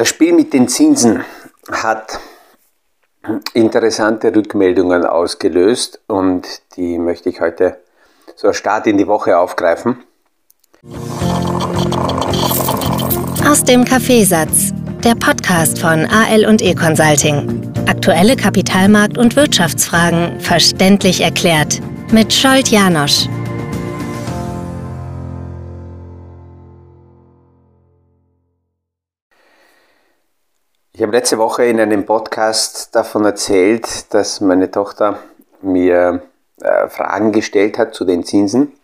Das Spiel mit den Zinsen hat interessante Rückmeldungen ausgelöst und die möchte ich heute so als Start in die Woche aufgreifen. Aus dem Kaffeesatz, der Podcast von AL und E Consulting. Aktuelle Kapitalmarkt- und Wirtschaftsfragen verständlich erklärt mit Scholt Janosch. Ich habe letzte Woche in einem Podcast davon erzählt, dass meine Tochter mir äh, Fragen gestellt hat zu den Zinsen,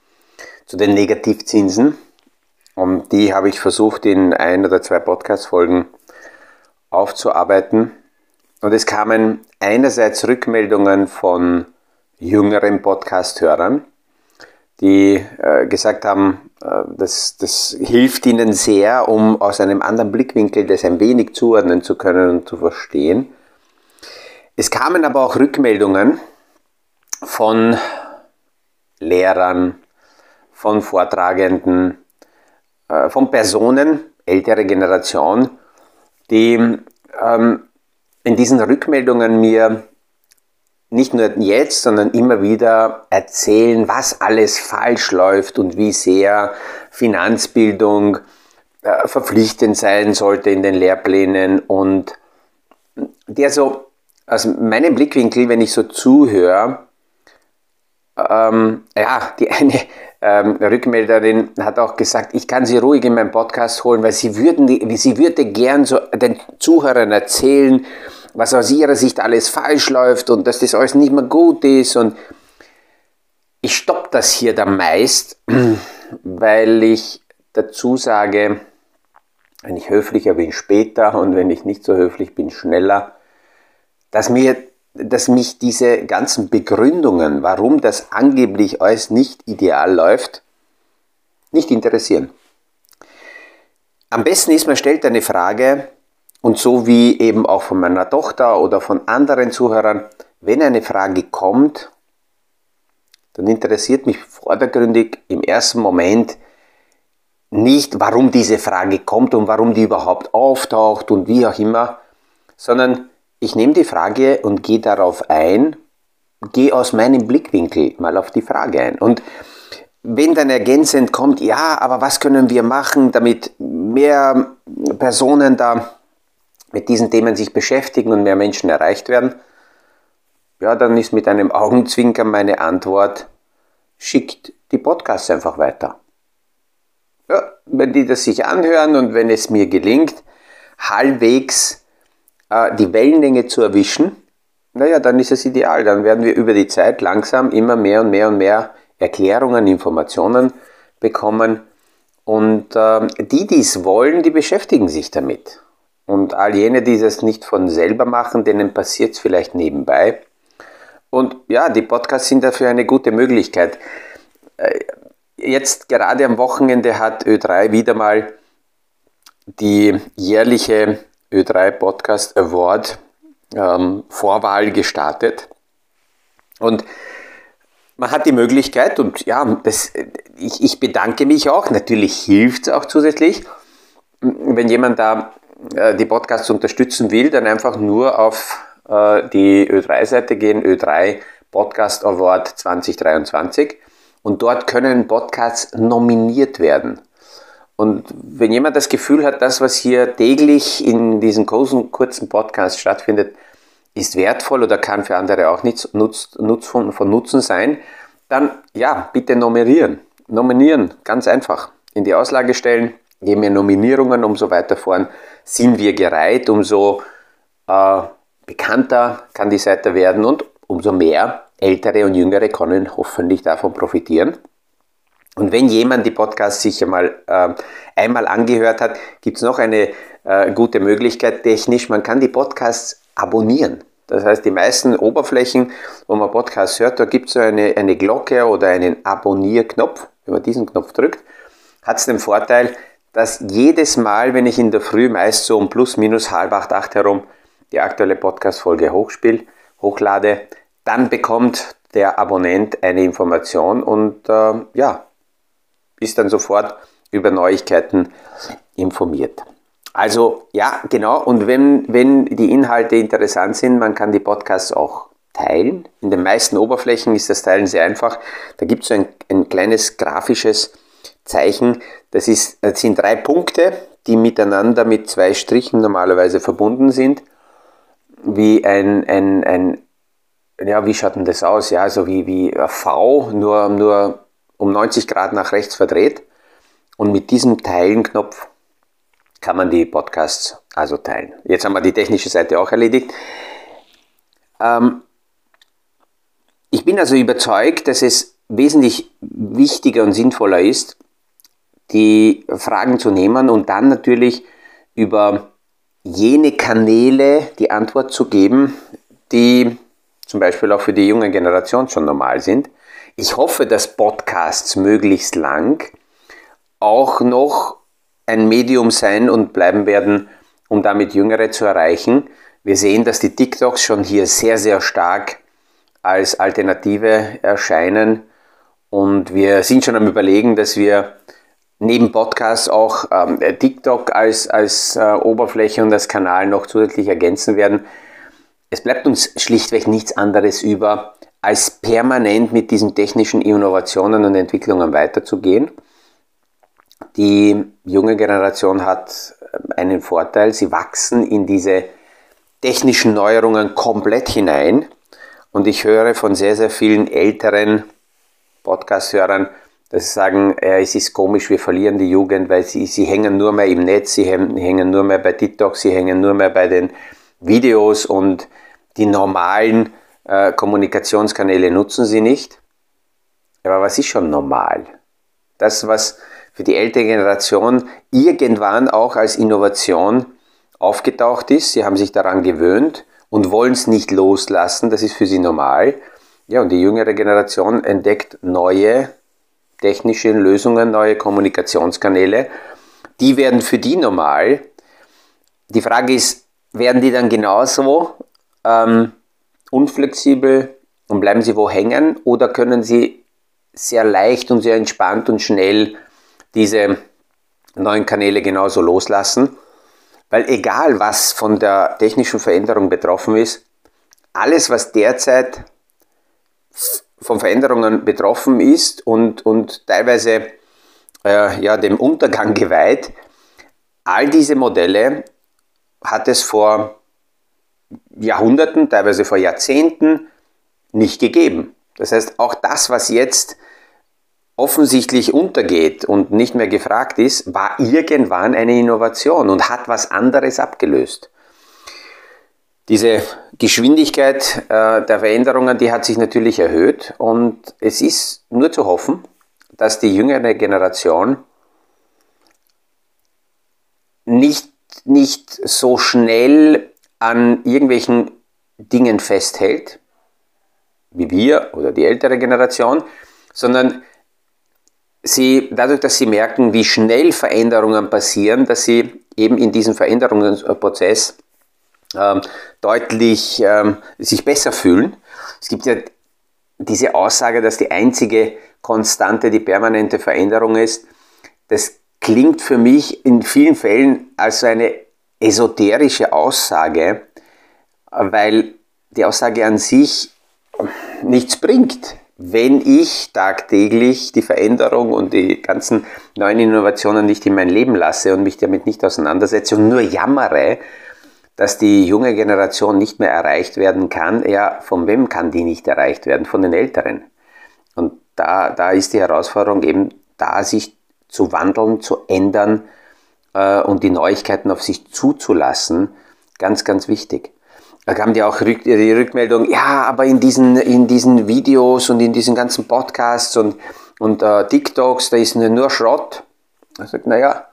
zu den Negativzinsen. Und die habe ich versucht in ein oder zwei Podcast-Folgen aufzuarbeiten. Und es kamen einerseits Rückmeldungen von jüngeren Podcast-Hörern, die äh, gesagt haben, äh, das, das hilft ihnen sehr, um aus einem anderen Blickwinkel das ein wenig zuordnen zu können und zu verstehen. Es kamen aber auch Rückmeldungen von Lehrern, von Vortragenden, äh, von Personen, ältere Generation, die ähm, in diesen Rückmeldungen mir nicht nur jetzt, sondern immer wieder erzählen, was alles falsch läuft und wie sehr Finanzbildung äh, verpflichtend sein sollte in den Lehrplänen. Und der so aus meinem Blickwinkel, wenn ich so zuhöre, ähm, ja, die eine ähm, Rückmelderin hat auch gesagt, ich kann sie ruhig in meinen Podcast holen, weil sie, würden, sie würde gern so den Zuhörern erzählen, was aus ihrer Sicht alles falsch läuft und dass das alles nicht mehr gut ist. Und ich stoppe das hier dann meist, weil ich dazu sage, wenn ich höflicher bin, später und wenn ich nicht so höflich bin, schneller, dass, mir, dass mich diese ganzen Begründungen, warum das angeblich alles nicht ideal läuft, nicht interessieren. Am besten ist, man stellt eine Frage, und so wie eben auch von meiner Tochter oder von anderen Zuhörern, wenn eine Frage kommt, dann interessiert mich vordergründig im ersten Moment nicht, warum diese Frage kommt und warum die überhaupt auftaucht und wie auch immer, sondern ich nehme die Frage und gehe darauf ein, gehe aus meinem Blickwinkel mal auf die Frage ein. Und wenn dann ergänzend kommt, ja, aber was können wir machen, damit mehr Personen da mit diesen Themen sich beschäftigen und mehr Menschen erreicht werden, ja, dann ist mit einem Augenzwinkern meine Antwort, schickt die Podcasts einfach weiter. Ja, wenn die das sich anhören und wenn es mir gelingt, halbwegs äh, die Wellenlänge zu erwischen, naja, dann ist es ideal. Dann werden wir über die Zeit langsam immer mehr und mehr und mehr Erklärungen, Informationen bekommen. Und äh, die, die es wollen, die beschäftigen sich damit. Und all jene, die das nicht von selber machen, denen passiert es vielleicht nebenbei. Und ja, die Podcasts sind dafür eine gute Möglichkeit. Äh, jetzt gerade am Wochenende hat Ö3 wieder mal die jährliche Ö3 Podcast Award ähm, Vorwahl gestartet. Und man hat die Möglichkeit, und ja, das, ich, ich bedanke mich auch, natürlich hilft es auch zusätzlich, wenn jemand da äh, die Podcasts unterstützen will, dann einfach nur auf äh, die Ö3-Seite gehen, Ö3 Podcast Award 2023 und dort können Podcasts nominiert werden. Und wenn jemand das Gefühl hat, das, was hier täglich in diesen kurzen, kurzen Podcasts stattfindet, ist wertvoll oder kann für andere auch nicht nutz, nutz von, von Nutzen sein, dann ja, bitte nominieren. Nominieren, ganz einfach. In die Auslage stellen, je mehr Nominierungen, umso weiter vorn sind wir gereiht, umso äh, bekannter kann die Seite werden und umso mehr Ältere und Jüngere können hoffentlich davon profitieren. Und wenn jemand die Podcasts sich einmal, äh, einmal angehört hat, gibt es noch eine äh, gute Möglichkeit technisch. Man kann die Podcasts abonnieren. Das heißt, die meisten Oberflächen, wo man Podcasts hört, da gibt es so eine, eine Glocke oder einen Abonnierknopf. Wenn man diesen Knopf drückt, hat es den Vorteil, dass jedes Mal, wenn ich in der Früh meist so um plus minus halb acht, acht herum die aktuelle Podcast-Folge hochspiele, hochlade, dann bekommt der Abonnent eine Information und äh, ja, ist dann sofort über Neuigkeiten informiert. Also ja, genau. Und wenn, wenn die Inhalte interessant sind, man kann die Podcasts auch teilen. In den meisten Oberflächen ist das Teilen sehr einfach. Da gibt es so ein, ein kleines grafisches Zeichen. Das, ist, das sind drei Punkte, die miteinander mit zwei Strichen normalerweise verbunden sind. Wie ein, ein, ein ja, wie schaut denn das aus? Ja, so wie, wie ein V, nur, nur um 90 Grad nach rechts verdreht. Und mit diesem Teilen-Knopf kann man die Podcasts also teilen. Jetzt haben wir die technische Seite auch erledigt. Ähm, ich bin also überzeugt, dass es wesentlich wichtiger und sinnvoller ist, die Fragen zu nehmen und dann natürlich über jene Kanäle die Antwort zu geben, die zum Beispiel auch für die junge Generation schon normal sind. Ich hoffe, dass Podcasts möglichst lang auch noch ein Medium sein und bleiben werden, um damit Jüngere zu erreichen. Wir sehen, dass die TikToks schon hier sehr, sehr stark als Alternative erscheinen und wir sind schon am Überlegen, dass wir neben Podcasts auch ähm, TikTok als, als äh, Oberfläche und als Kanal noch zusätzlich ergänzen werden. Es bleibt uns schlichtweg nichts anderes über, als permanent mit diesen technischen Innovationen und Entwicklungen weiterzugehen. Die junge Generation hat ähm, einen Vorteil, sie wachsen in diese technischen Neuerungen komplett hinein. Und ich höre von sehr, sehr vielen älteren Podcast-Hörern, dass sie sagen, äh, es ist komisch, wir verlieren die Jugend, weil sie, sie hängen nur mehr im Netz, sie hängen nur mehr bei TikTok, sie hängen nur mehr bei den Videos und die normalen äh, Kommunikationskanäle nutzen sie nicht. Aber was ist schon normal? Das, was für die ältere Generation irgendwann auch als Innovation aufgetaucht ist, sie haben sich daran gewöhnt und wollen es nicht loslassen, das ist für sie normal. Ja, und die jüngere Generation entdeckt neue technische Lösungen, neue Kommunikationskanäle. Die werden für die normal. Die Frage ist, werden die dann genauso ähm, unflexibel und bleiben sie wo hängen oder können sie sehr leicht und sehr entspannt und schnell diese neuen Kanäle genauso loslassen? Weil egal was von der technischen Veränderung betroffen ist, alles was derzeit von Veränderungen betroffen ist und, und teilweise äh, ja, dem Untergang geweiht, all diese Modelle hat es vor Jahrhunderten, teilweise vor Jahrzehnten nicht gegeben. Das heißt, auch das, was jetzt offensichtlich untergeht und nicht mehr gefragt ist, war irgendwann eine Innovation und hat was anderes abgelöst. Diese Geschwindigkeit äh, der Veränderungen, die hat sich natürlich erhöht und es ist nur zu hoffen, dass die jüngere Generation nicht, nicht so schnell an irgendwelchen Dingen festhält, wie wir oder die ältere Generation, sondern sie, dadurch, dass sie merken, wie schnell Veränderungen passieren, dass sie eben in diesem Veränderungsprozess ähm, deutlich ähm, sich besser fühlen. Es gibt ja diese Aussage, dass die einzige Konstante die permanente Veränderung ist. Das klingt für mich in vielen Fällen als eine esoterische Aussage, weil die Aussage an sich nichts bringt. Wenn ich tagtäglich die Veränderung und die ganzen neuen Innovationen nicht in mein Leben lasse und mich damit nicht auseinandersetze und nur jammere, dass die junge Generation nicht mehr erreicht werden kann, ja, von wem kann die nicht erreicht werden? Von den Älteren. Und da, da ist die Herausforderung eben da, sich zu wandeln, zu ändern, äh, und die Neuigkeiten auf sich zuzulassen, ganz, ganz wichtig. Da kam ja auch die Rückmeldung, ja, aber in diesen, in diesen Videos und in diesen ganzen Podcasts und, und äh, TikToks, da ist nur Schrott. Ich sage, naja,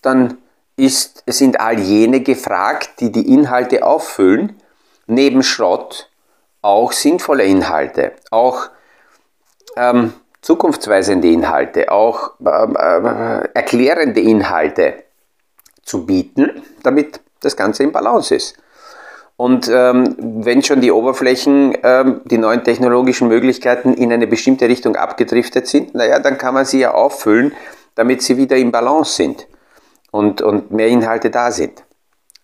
dann ist, sind all jene gefragt, die die Inhalte auffüllen, neben Schrott auch sinnvolle Inhalte, auch ähm, zukunftsweisende Inhalte, auch ähm, äh, erklärende Inhalte zu bieten, damit das Ganze im Balance ist. Und ähm, wenn schon die Oberflächen, ähm, die neuen technologischen Möglichkeiten in eine bestimmte Richtung abgedriftet sind, naja, dann kann man sie ja auffüllen, damit sie wieder im Balance sind. Und, und mehr Inhalte da sind.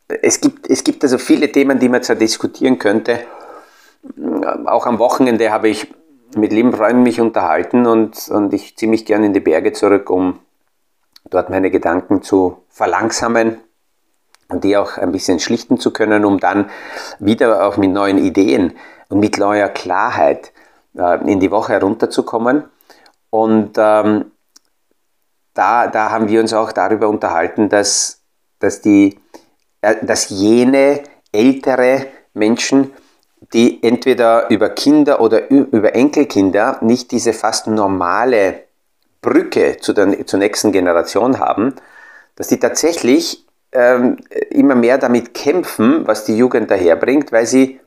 Es gibt, es gibt also viele Themen, die man zwar diskutieren könnte. Auch am Wochenende habe ich mit lieben Freunden mich unterhalten und, und ich ziehe mich gerne in die Berge zurück, um dort meine Gedanken zu verlangsamen und die auch ein bisschen schlichten zu können, um dann wieder auch mit neuen Ideen und mit neuer Klarheit äh, in die Woche herunterzukommen. Und ähm, da, da haben wir uns auch darüber unterhalten, dass, dass, die, äh, dass jene ältere Menschen, die entweder über Kinder oder über Enkelkinder nicht diese fast normale Brücke zu der, zur nächsten Generation haben, dass die tatsächlich ähm, immer mehr damit kämpfen, was die Jugend daherbringt, weil sie,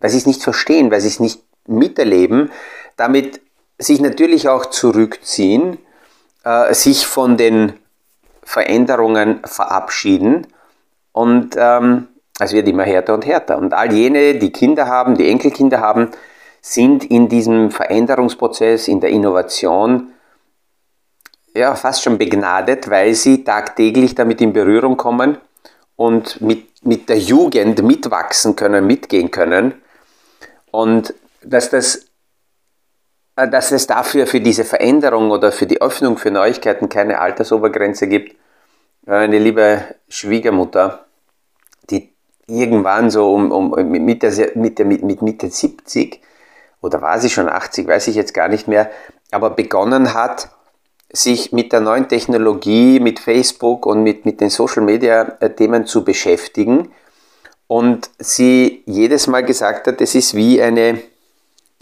weil sie es nicht verstehen, weil sie es nicht miterleben, damit sich natürlich auch zurückziehen, äh, sich von den Veränderungen verabschieden und ähm, es wird immer härter und härter. Und all jene, die Kinder haben, die Enkelkinder haben, sind in diesem Veränderungsprozess, in der Innovation ja, fast schon begnadet, weil sie tagtäglich damit in Berührung kommen und mit, mit der Jugend mitwachsen können, mitgehen können. Und dass, das, dass es dafür für diese Veränderung oder für die Öffnung für Neuigkeiten keine Altersobergrenze gibt. Eine liebe Schwiegermutter, die irgendwann so um, um mit, der, mit, der, mit Mitte 70 oder war sie schon 80, weiß ich jetzt gar nicht mehr, aber begonnen hat, sich mit der neuen Technologie, mit Facebook und mit, mit den Social-Media-Themen zu beschäftigen. Und sie jedes Mal gesagt hat, es ist wie, eine,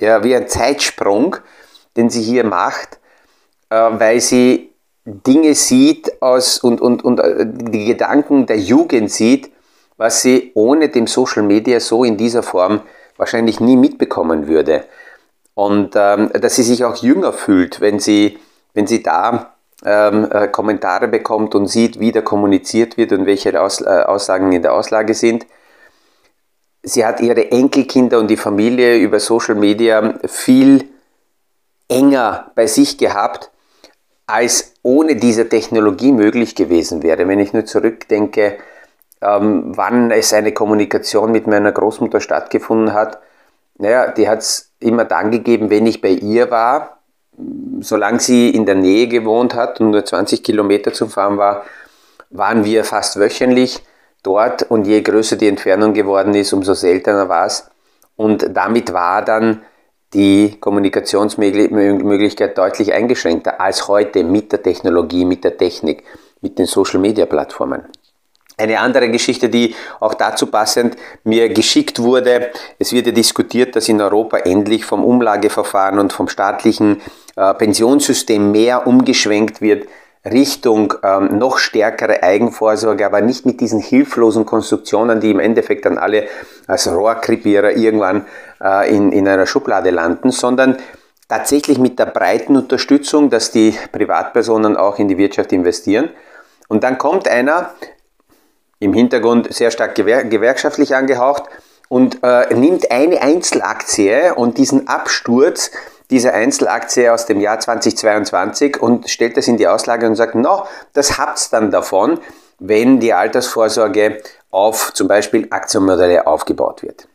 ja, wie ein Zeitsprung, den sie hier macht, äh, weil sie Dinge sieht aus, und, und, und äh, die Gedanken der Jugend sieht, was sie ohne dem Social Media so in dieser Form wahrscheinlich nie mitbekommen würde. Und ähm, dass sie sich auch jünger fühlt, wenn sie wenn sie da ähm, äh, Kommentare bekommt und sieht, wie da kommuniziert wird und welche Aus, äh, Aussagen in der Auslage sind. Sie hat ihre Enkelkinder und die Familie über Social Media viel enger bei sich gehabt, als ohne diese Technologie möglich gewesen wäre. Wenn ich nur zurückdenke, ähm, wann es eine Kommunikation mit meiner Großmutter stattgefunden hat, naja, die hat es immer dann gegeben, wenn ich bei ihr war solange sie in der Nähe gewohnt hat und nur 20 Kilometer zu fahren war, waren wir fast wöchentlich dort und je größer die Entfernung geworden ist, umso seltener war es. Und damit war dann die Kommunikationsmöglichkeit deutlich eingeschränkter als heute mit der Technologie, mit der Technik, mit den Social-Media-Plattformen. Eine andere Geschichte, die auch dazu passend mir geschickt wurde, es wird ja diskutiert, dass in Europa endlich vom Umlageverfahren und vom staatlichen äh, Pensionssystem mehr umgeschwenkt wird Richtung ähm, noch stärkere Eigenvorsorge, aber nicht mit diesen hilflosen Konstruktionen, die im Endeffekt dann alle als Rohrkrepierer irgendwann äh, in, in einer Schublade landen, sondern tatsächlich mit der breiten Unterstützung, dass die Privatpersonen auch in die Wirtschaft investieren. Und dann kommt einer, im Hintergrund sehr stark gewer gewerkschaftlich angehaucht, und äh, nimmt eine Einzelaktie und diesen Absturz dieser Einzelaktie aus dem Jahr 2022 und stellt das in die Auslage und sagt, no, das habt's dann davon, wenn die Altersvorsorge auf zum Beispiel Aktienmodelle aufgebaut wird.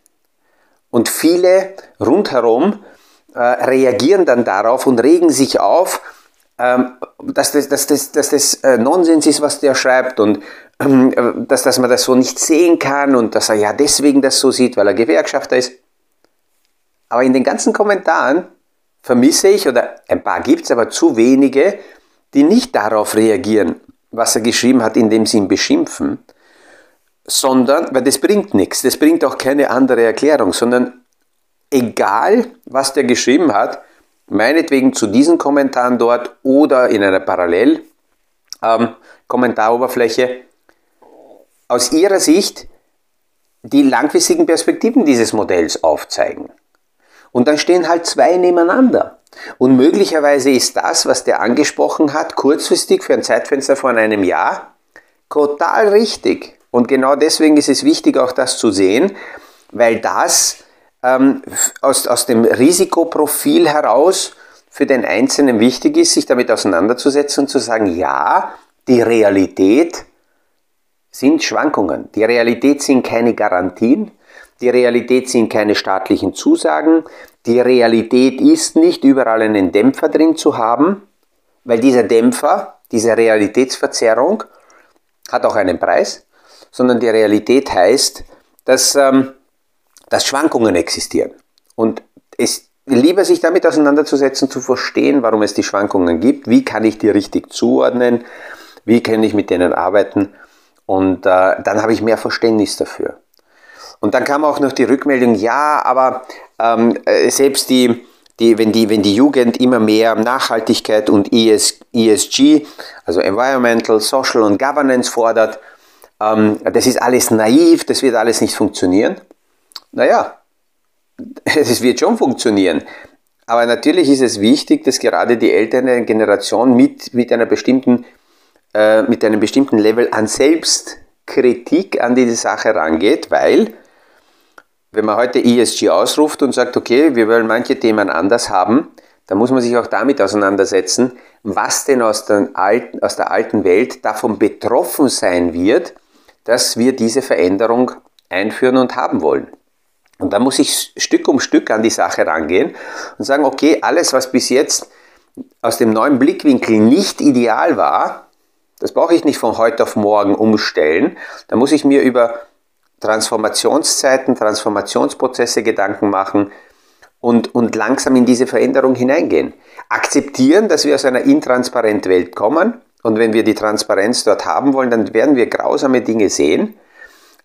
Und viele rundherum äh, reagieren dann darauf und regen sich auf, ähm, dass das, dass das, dass das äh, Nonsens ist, was der schreibt und dass, dass man das so nicht sehen kann und dass er ja deswegen das so sieht, weil er Gewerkschafter ist. Aber in den ganzen Kommentaren vermisse ich, oder ein paar gibt es, aber zu wenige, die nicht darauf reagieren, was er geschrieben hat, indem sie ihn beschimpfen, sondern, weil das bringt nichts, das bringt auch keine andere Erklärung, sondern egal, was der geschrieben hat, meinetwegen zu diesen Kommentaren dort oder in einer Parallel ähm, aus ihrer Sicht die langfristigen Perspektiven dieses Modells aufzeigen. Und dann stehen halt zwei nebeneinander. Und möglicherweise ist das, was der angesprochen hat, kurzfristig für ein Zeitfenster von einem Jahr, total richtig. Und genau deswegen ist es wichtig, auch das zu sehen, weil das ähm, aus, aus dem Risikoprofil heraus für den Einzelnen wichtig ist, sich damit auseinanderzusetzen und zu sagen, ja, die Realität sind Schwankungen. Die Realität sind keine Garantien. Die Realität sind keine staatlichen Zusagen. Die Realität ist nicht überall einen Dämpfer drin zu haben, weil dieser Dämpfer, diese Realitätsverzerrung hat auch einen Preis, sondern die Realität heißt, dass, ähm, dass Schwankungen existieren. Und es lieber sich damit auseinanderzusetzen, zu verstehen, warum es die Schwankungen gibt, wie kann ich die richtig zuordnen, wie kann ich mit denen arbeiten und äh, dann habe ich mehr Verständnis dafür. Und dann kam auch noch die Rückmeldung, ja, aber ähm, äh, selbst die, die, wenn, die, wenn die Jugend immer mehr Nachhaltigkeit und ES, ESG, also Environmental, Social und Governance fordert, ähm, das ist alles naiv, das wird alles nicht funktionieren. Naja, es wird schon funktionieren. Aber natürlich ist es wichtig, dass gerade die ältere Generation mit, mit, einer bestimmten, äh, mit einem bestimmten Level an Selbstkritik an diese Sache rangeht, weil wenn man heute ESG ausruft und sagt, okay, wir wollen manche Themen anders haben, dann muss man sich auch damit auseinandersetzen, was denn aus, alten, aus der alten Welt davon betroffen sein wird, dass wir diese Veränderung einführen und haben wollen. Und da muss ich Stück um Stück an die Sache rangehen und sagen, okay, alles, was bis jetzt aus dem neuen Blickwinkel nicht ideal war, das brauche ich nicht von heute auf morgen umstellen. Da muss ich mir über Transformationszeiten, Transformationsprozesse Gedanken machen und, und langsam in diese Veränderung hineingehen. Akzeptieren, dass wir aus einer intransparenten Welt kommen und wenn wir die Transparenz dort haben wollen, dann werden wir grausame Dinge sehen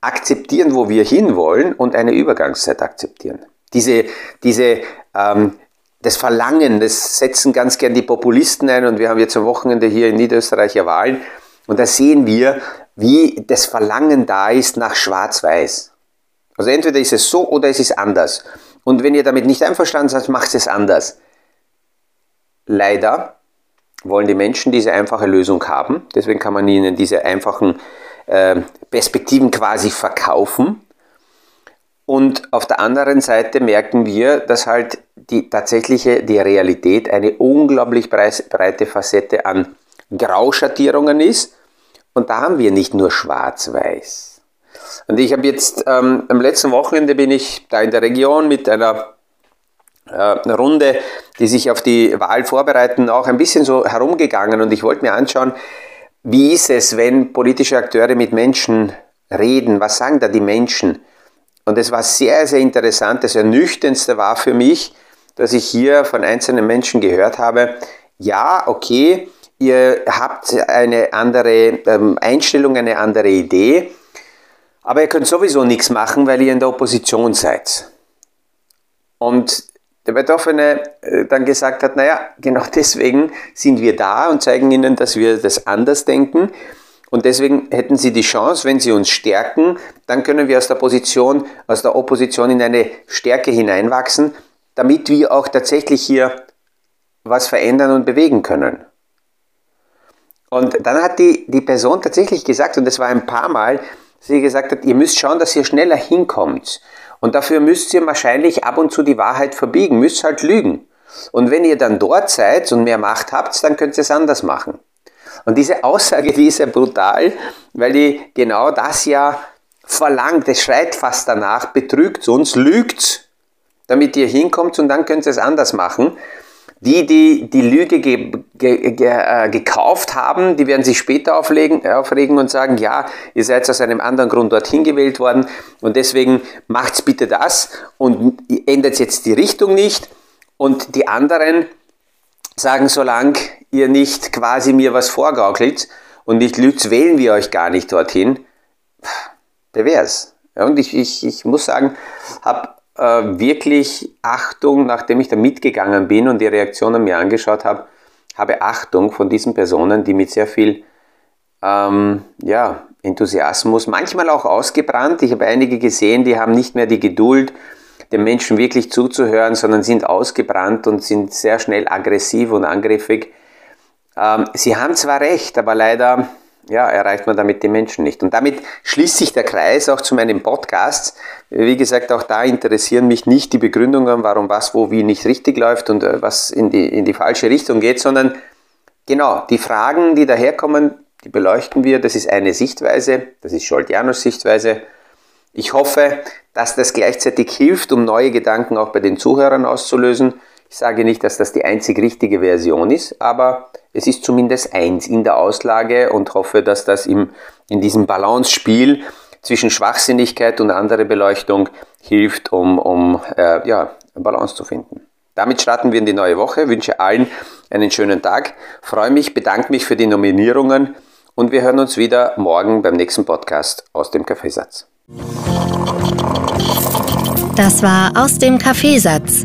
akzeptieren, wo wir hinwollen und eine Übergangszeit akzeptieren. Diese, diese, ähm, das Verlangen, das setzen ganz gern die Populisten ein und wir haben jetzt am Wochenende hier in Niederösterreich ja Wahlen und da sehen wir, wie das Verlangen da ist nach Schwarz-Weiß. Also entweder ist es so oder es ist anders. Und wenn ihr damit nicht einverstanden seid, macht es anders. Leider wollen die Menschen diese einfache Lösung haben. Deswegen kann man ihnen diese einfachen äh, Perspektiven quasi verkaufen. Und auf der anderen Seite merken wir, dass halt die tatsächliche, die Realität eine unglaublich breite Facette an Grauschattierungen ist. Und da haben wir nicht nur schwarz-weiß. Und ich habe jetzt ähm, am letzten Wochenende bin ich da in der Region mit einer äh, Runde, die sich auf die Wahl vorbereiten, auch ein bisschen so herumgegangen und ich wollte mir anschauen, wie ist es, wenn politische Akteure mit Menschen reden? Was sagen da die Menschen? Und es war sehr, sehr interessant. Das Ernüchterndste war für mich, dass ich hier von einzelnen Menschen gehört habe, ja, okay, ihr habt eine andere ähm, Einstellung, eine andere Idee, aber ihr könnt sowieso nichts machen, weil ihr in der Opposition seid. Und der Betroffene äh, dann gesagt hat, naja, genau deswegen sind wir da und zeigen ihnen, dass wir das anders denken. Und deswegen hätten sie die Chance, wenn sie uns stärken, dann können wir aus der Position, aus der Opposition in eine Stärke hineinwachsen, damit wir auch tatsächlich hier was verändern und bewegen können. Und dann hat die, die Person tatsächlich gesagt, und das war ein paar Mal, sie gesagt hat, ihr müsst schauen, dass ihr schneller hinkommt. Und dafür müsst ihr wahrscheinlich ab und zu die Wahrheit verbiegen, müsst halt lügen. Und wenn ihr dann dort seid und mehr Macht habt, dann könnt ihr es anders machen. Und diese Aussage, die ist ja brutal, weil die genau das ja verlangt. Es schreit fast danach, betrügt uns, lügt, damit ihr hinkommt und dann könnt ihr es anders machen. Die, die die Lüge ge, ge, ge, äh, gekauft haben, die werden sich später auflegen, aufregen und sagen, ja, ihr seid aus einem anderen Grund dorthin gewählt worden und deswegen macht's bitte das und ändert jetzt die Richtung nicht. Und die anderen sagen, solange ihr nicht quasi mir was vorgaukelt und nicht lügt, wählen wir euch gar nicht dorthin. Wer wär's? Ja, und ich, ich, ich muss sagen, habe äh, wirklich Achtung, nachdem ich da mitgegangen bin und die Reaktionen mir angeschaut habe, habe Achtung von diesen Personen, die mit sehr viel ähm, ja, Enthusiasmus, manchmal auch ausgebrannt. Ich habe einige gesehen, die haben nicht mehr die Geduld, den Menschen wirklich zuzuhören, sondern sind ausgebrannt und sind sehr schnell aggressiv und angriffig. Ähm, sie haben zwar recht, aber leider ja, erreicht man damit die Menschen nicht. Und damit schließt sich der Kreis auch zu meinem Podcast. Wie gesagt, auch da interessieren mich nicht die Begründungen, warum was, wo, wie nicht richtig läuft und äh, was in die, in die falsche Richtung geht, sondern genau die Fragen, die daherkommen, die beleuchten wir. Das ist eine Sichtweise, das ist Scholt Janus Sichtweise. Ich hoffe, dass das gleichzeitig hilft, um neue Gedanken auch bei den Zuhörern auszulösen. Ich sage nicht, dass das die einzig richtige Version ist, aber es ist zumindest eins in der Auslage und hoffe, dass das im, in diesem Balance-Spiel zwischen Schwachsinnigkeit und andere Beleuchtung hilft, um, um äh, ja, Balance zu finden. Damit starten wir in die neue Woche. Wünsche allen einen schönen Tag. Freue mich, bedanke mich für die Nominierungen und wir hören uns wieder morgen beim nächsten Podcast aus dem Kaffeesatz. Das war aus dem Kaffeesatz,